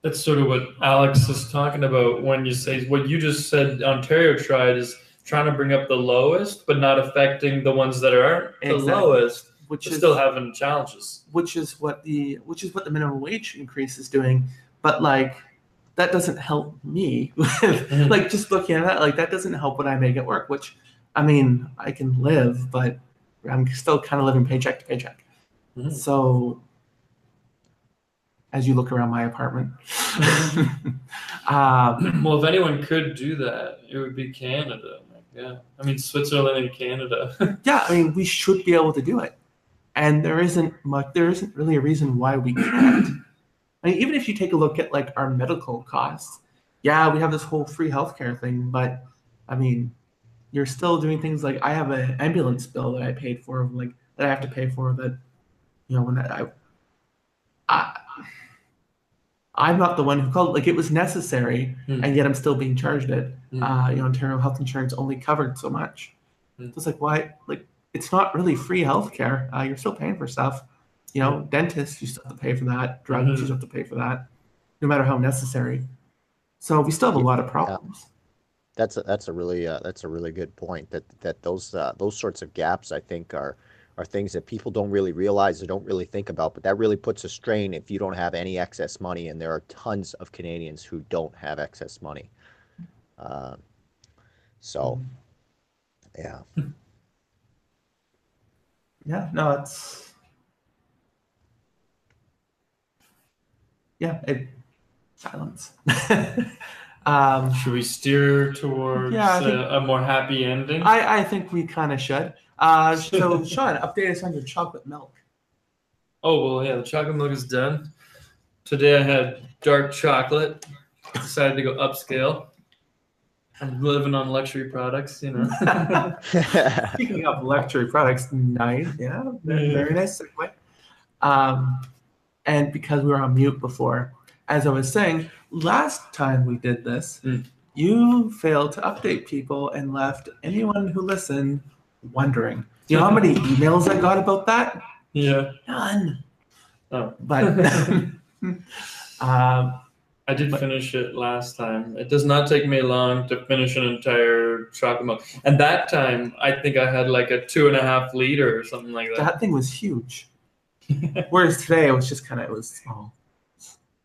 That's sort of what Alex is talking about when you say what you just said. Ontario tried is trying to bring up the lowest, but not affecting the ones that aren't the Exactly. lowest, which is still having challenges. which is what the which is what the minimum wage increase is doing but like that doesn't help me *laughs* with Mhm. like just looking at that like that doesn't help what i make at work which i mean i can live but i'm still kind of living paycheck to paycheck Mhm. so as you look around my apartment *laughs* um, *clears throat* Well, if anyone could do that, it would be Canada. Yeah, I mean Switzerland and Canada. *laughs* yeah i mean we should be able to do it and there isn't much there isn't really a reason why we can't i mean even if you take a look at like our medical costs yeah we have this whole free healthcare thing but i mean you're still doing things like i have an ambulance bill that i paid for like that i have to pay for that you know when i i i'm not the one who called like it was necessary Hmm. and yet i'm still being charged it Hmm. uh, you know ontario health insurance only covered so much Hmm. so it's like why like it's not really free healthcare. Uh, you're still paying for stuff. You know, dentists, you still have to pay for that. Drugs, Mhm. you still have to pay for that, no matter how necessary. So we still have a lot of problems. That's a, that's a really uh, that's a really good point. That that those uh, those sorts of gaps I think are are things that people don't really realize or don't really think about. But that really puts a strain if you don't have any excess money, and there are tons of Canadians who don't have excess money. Uh, so, yeah, *laughs* Yeah, no, it's yeah, it silence. *laughs* um, Should we steer towards Yeah, think- uh, a more happy ending? I I think we kind of should. Uh, so *laughs* Sean, update us on your chocolate milk. Oh well, yeah, the chocolate milk is done. Today I had dark chocolate. Decided to go upscale. I'm living on luxury products, you know. *laughs* Speaking of luxury products, nice, yeah, very, Yeah. very nice segue. Um, and because we were on mute before, as I was saying, last time we did this, Mm. you failed to update people and left anyone who listened wondering. Do you know how many *laughs* emails I got about that? yeah. None. Oh. But *laughs* um, I did finish it last time. It does not take me long to finish an entire chocolate milk. And that time, I think I had like a two and a half liter or something like that. that thing was huge. *laughs* Whereas today it was just kind of it was small.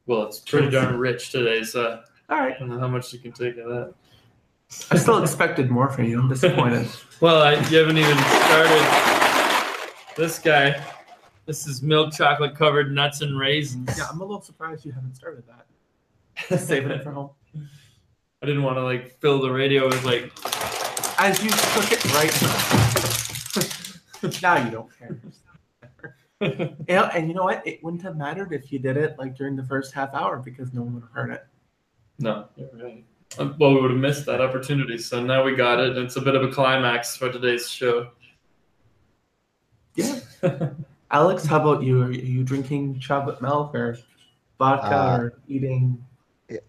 well, it's pretty darn rich today, so All right. I don't know how much you can take of that. I still expected more from you. I'm disappointed. *laughs* Well, I, you haven't even started. This guy, this is milk chocolate covered nuts and raisins. Yeah, I'm a little surprised you haven't started that. Saving it for home. *laughs* I didn't want to like fill the radio with like. As you took it right now, you don't care. Yeah, and you know what? It wouldn't have mattered if you did it like during the first half hour because no one would have heard it. no, you're right. Um, Well, we would have missed that opportunity. So now we got it. It's a bit of a climax for today's show. Yeah. *laughs* Alex, how about you? Are you drinking chocolate milk or vodka Uh, or eating?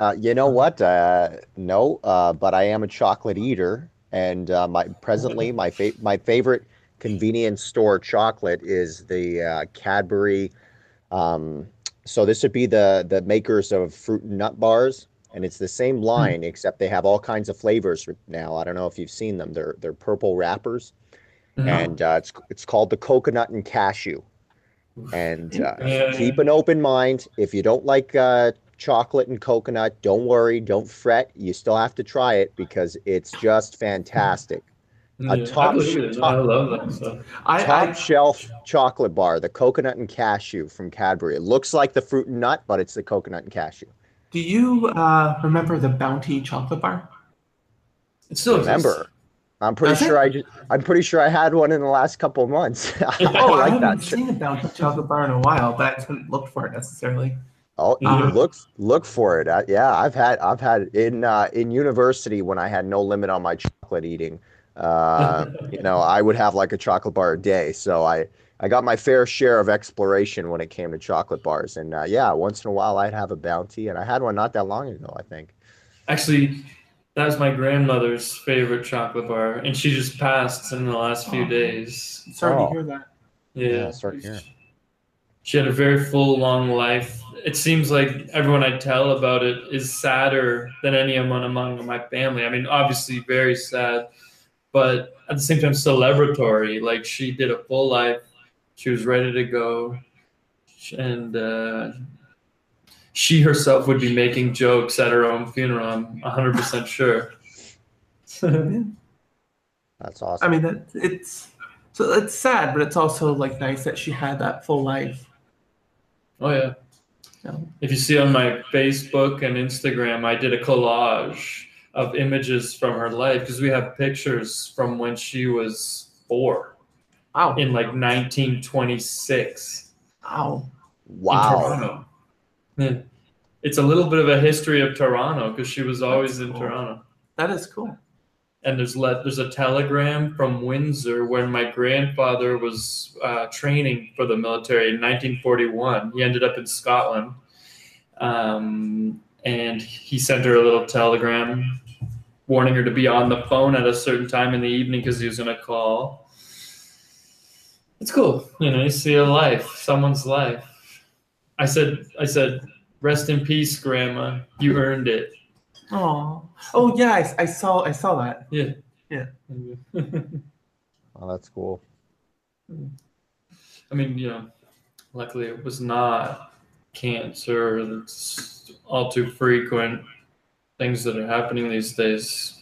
uh, you know what? Uh, no, uh, but I am a chocolate eater, and uh, my presently my fa- my favorite convenience store chocolate is the uh, Cadbury. Um, so this would be the the makers of fruit and nut bars, and it's the same line except they have all kinds of flavors now. I don't know if you've seen them. They're they're purple wrappers, and uh, it's it's called the coconut and cashew. And uh, *laughs* keep an open mind. If you don't like uh, chocolate and coconut, don't worry, don't fret. You still have to try it because it's just fantastic. A Yeah, top I, top- I love that stuff. I, Top I shelf chocolate bar, the coconut and cashew from Cadbury. It looks like the fruit and nut, but it's the coconut and cashew. do you uh, remember the Bounty chocolate bar? It still exists. Remember, I'm pretty sure I just, I'm pretty sure I had one in the last couple of months. *laughs* I Oh, I haven't that. seen a Bounty chocolate bar in a while, but I haven't looked for it necessarily. Oh, Uh, look look for it. I, yeah, I've had I've had in uh, in university when I had no limit on my chocolate eating. Uh, you know, I would have like a chocolate bar a day. So I I got my fair share of exploration when it came to chocolate bars. And uh, yeah, once in a while I'd have a bounty, and I had one not that long ago. I think. Actually, that was my grandmother's favorite chocolate bar, and she just passed in the last few Oh. days. Sorry Oh. to hear that. Yeah. Yeah, sorry to hear. She had a very full, long life. It seems like everyone I tell about it is sadder than anyone among my family. I mean, obviously, very sad, but at the same time, celebratory. Like, she did a full life, she was ready to go, and uh, she herself would be making jokes at her own funeral. I'm 100% sure. *laughs* That's awesome. I mean, that it's so it's sad, but it's also like nice that she had that full life. Oh yeah. Yeah. If you see on my Facebook and Instagram, I did a collage of images from her life because we have pictures from when she was four Wow. in like 1926 Wow. wow. Toronto. Yeah. It's a little bit of a history of Toronto because she was always That's in cool. Toronto. That is cool. And there's le- there's a telegram from Windsor when my grandfather was uh, training for the military in 1941. He ended up in Scotland, um, and he sent her a little telegram warning her to be on the phone at a certain time in the evening because he was going to call. It's cool, you know. You see a life, someone's life. I said, I said, rest in peace, Grandma. You earned it. Oh. Oh yeah, I, I saw I saw that. Yeah, yeah. *laughs* oh, that's cool. I mean, you know, luckily it was not cancer. That's all too frequent. Things that are happening these days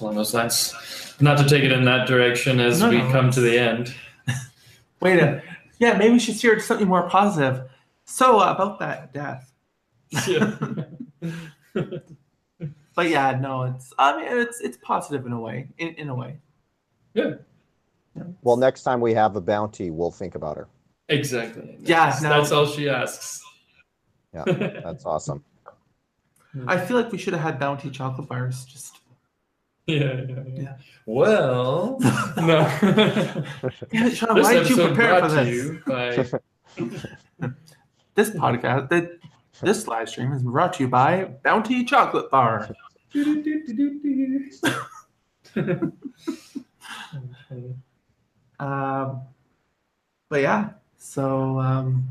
along those lines. Not to take it in that direction as No, we no, come to the end. *laughs* Wait a yeah, maybe we should steer to something more positive. So uh, about that death. Yeah. *laughs* But yeah, no, it's I mean it's it's positive in a way. In in a way. Yeah. Well, next time we have a bounty, we'll think about her. exactly. Yeah, That's, no. that's all she asks. Yeah, That's awesome. *laughs* I feel like we should have had bounty chocolate bars. Just *laughs* yeah, yeah, yeah. Yeah. Well, *laughs* no. *laughs* Damn it, Sean, this why did you prepare for this? you by This podcast, that this live stream is brought to you by Bounty Chocolate Bar. Um, but yeah, so um,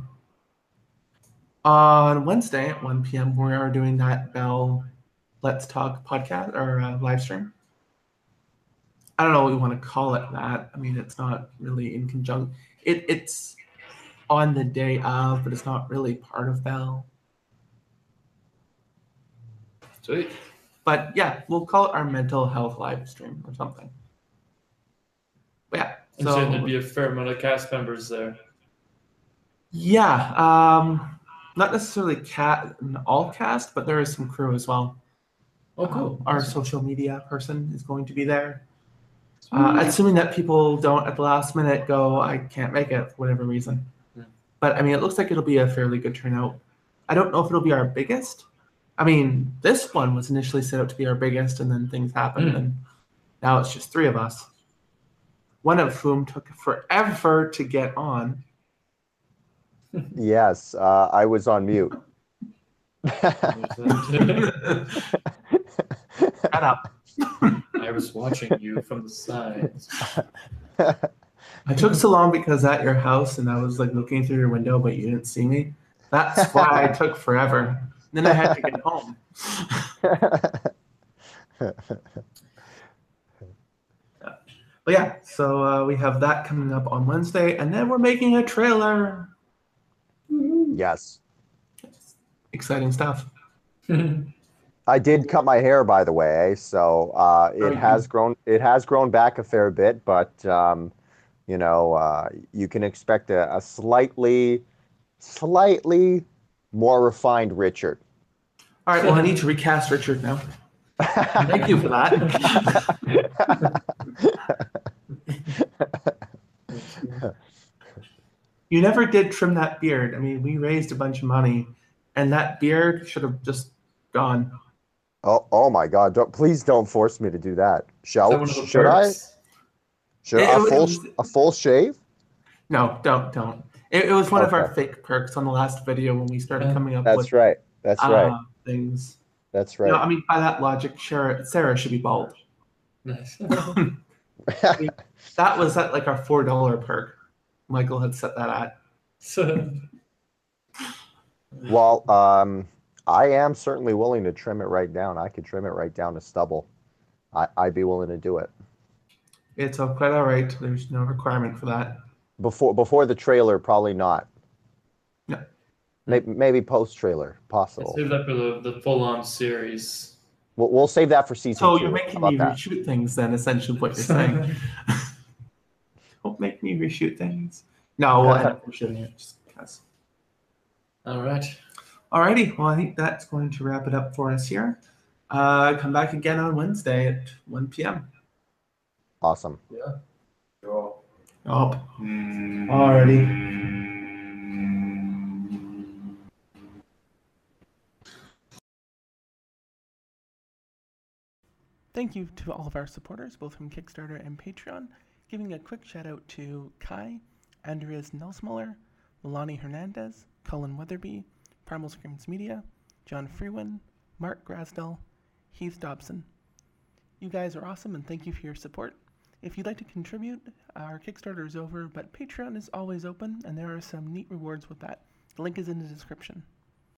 on Wednesday at 1 p.m., we are doing that Bell Let's Talk podcast or uh, live stream. I don't know what we want to call it that. I mean, it's not really in conjunction. It, it's on the day of, but it's not really part of Bell. Sweet. But yeah, we'll call it our mental health live stream or something. But yeah, I'm so there'd be a fair amount of cast members there. yeah, um, not necessarily cat all cast, but there is some crew as well. Oh, cool. Um, our social media person is going to be there. Uh, assuming that people don't at the last minute go, I can't make it for whatever reason. Yeah. But I mean, it looks like it'll be a fairly good turnout. I don't know if it'll be our biggest. I mean, this one was initially set out to be our biggest, and then things happened, Mm. and now it's just three of us. One of whom took forever to get on. Yes, uh, I was on mute. Shut up. I was watching you from the sides. *laughs* I took so long because at your house and I was like looking through your window, but you didn't see me. That's why I took forever. Then I had to get home. *laughs* But yeah, so uh, we have that coming up on Wednesday, and then we're making a trailer. Yes. Exciting stuff. *laughs* I did cut my hair, by the way, so uh, it you has grown. It has grown back a fair bit, but um, you know, uh, you can expect a, a slightly, slightly more refined Richard. All right, well, I need to recast Richard now. *laughs* Thank you for that. *laughs* You never did trim that beard. I mean, we raised a bunch of money, and that beard should have just gone. Oh, oh my God! Don't, please don't force me to do that. Is Shall that one should I? Should It- I, it a full was- a full shave? No, don't, don't. It, it was one of our fake perks on the last video when we started Yeah. coming up That's with right. That's uh, right. things. That's You right. know, I mean, by that logic, Sarah, Sarah should be bald. Nice. *laughs* *laughs* That was at like our four dollar perk. Michael had set that at. so, *laughs* well, um, I am certainly willing to trim it right down. I could trim it right down to stubble. I, I'd be willing to do it It's all quite all right. There's no requirement for that. before before the trailer. Probably not. No. Maybe, maybe post trailer, possible. save that for the, the full on series. We'll, we'll save that for season So two. you're making about me that? reshoot things, then essentially what you're saying. *laughs* Don't me reshoot things. No, we'll end up reshooting it just because. All right. Alrighty, well I think that's going to wrap it up for us here. Uh, come back again on Wednesday at 1 p.m. Awesome. Yeah. Oh, alrighty. Thank you to all of our supporters, both from Kickstarter and Patreon. Giving a quick shout out to Kai, Andreas Nelsmuller, Milani Hernandez, Colin Weatherby, Primal Screams Media, John Freeman, Mark Grasdell, Heath Dobson. You guys are awesome and thank you for your support. If you'd like to contribute, our Kickstarter is over, but Patreon is always open and there are some neat rewards with that. The link is in the description.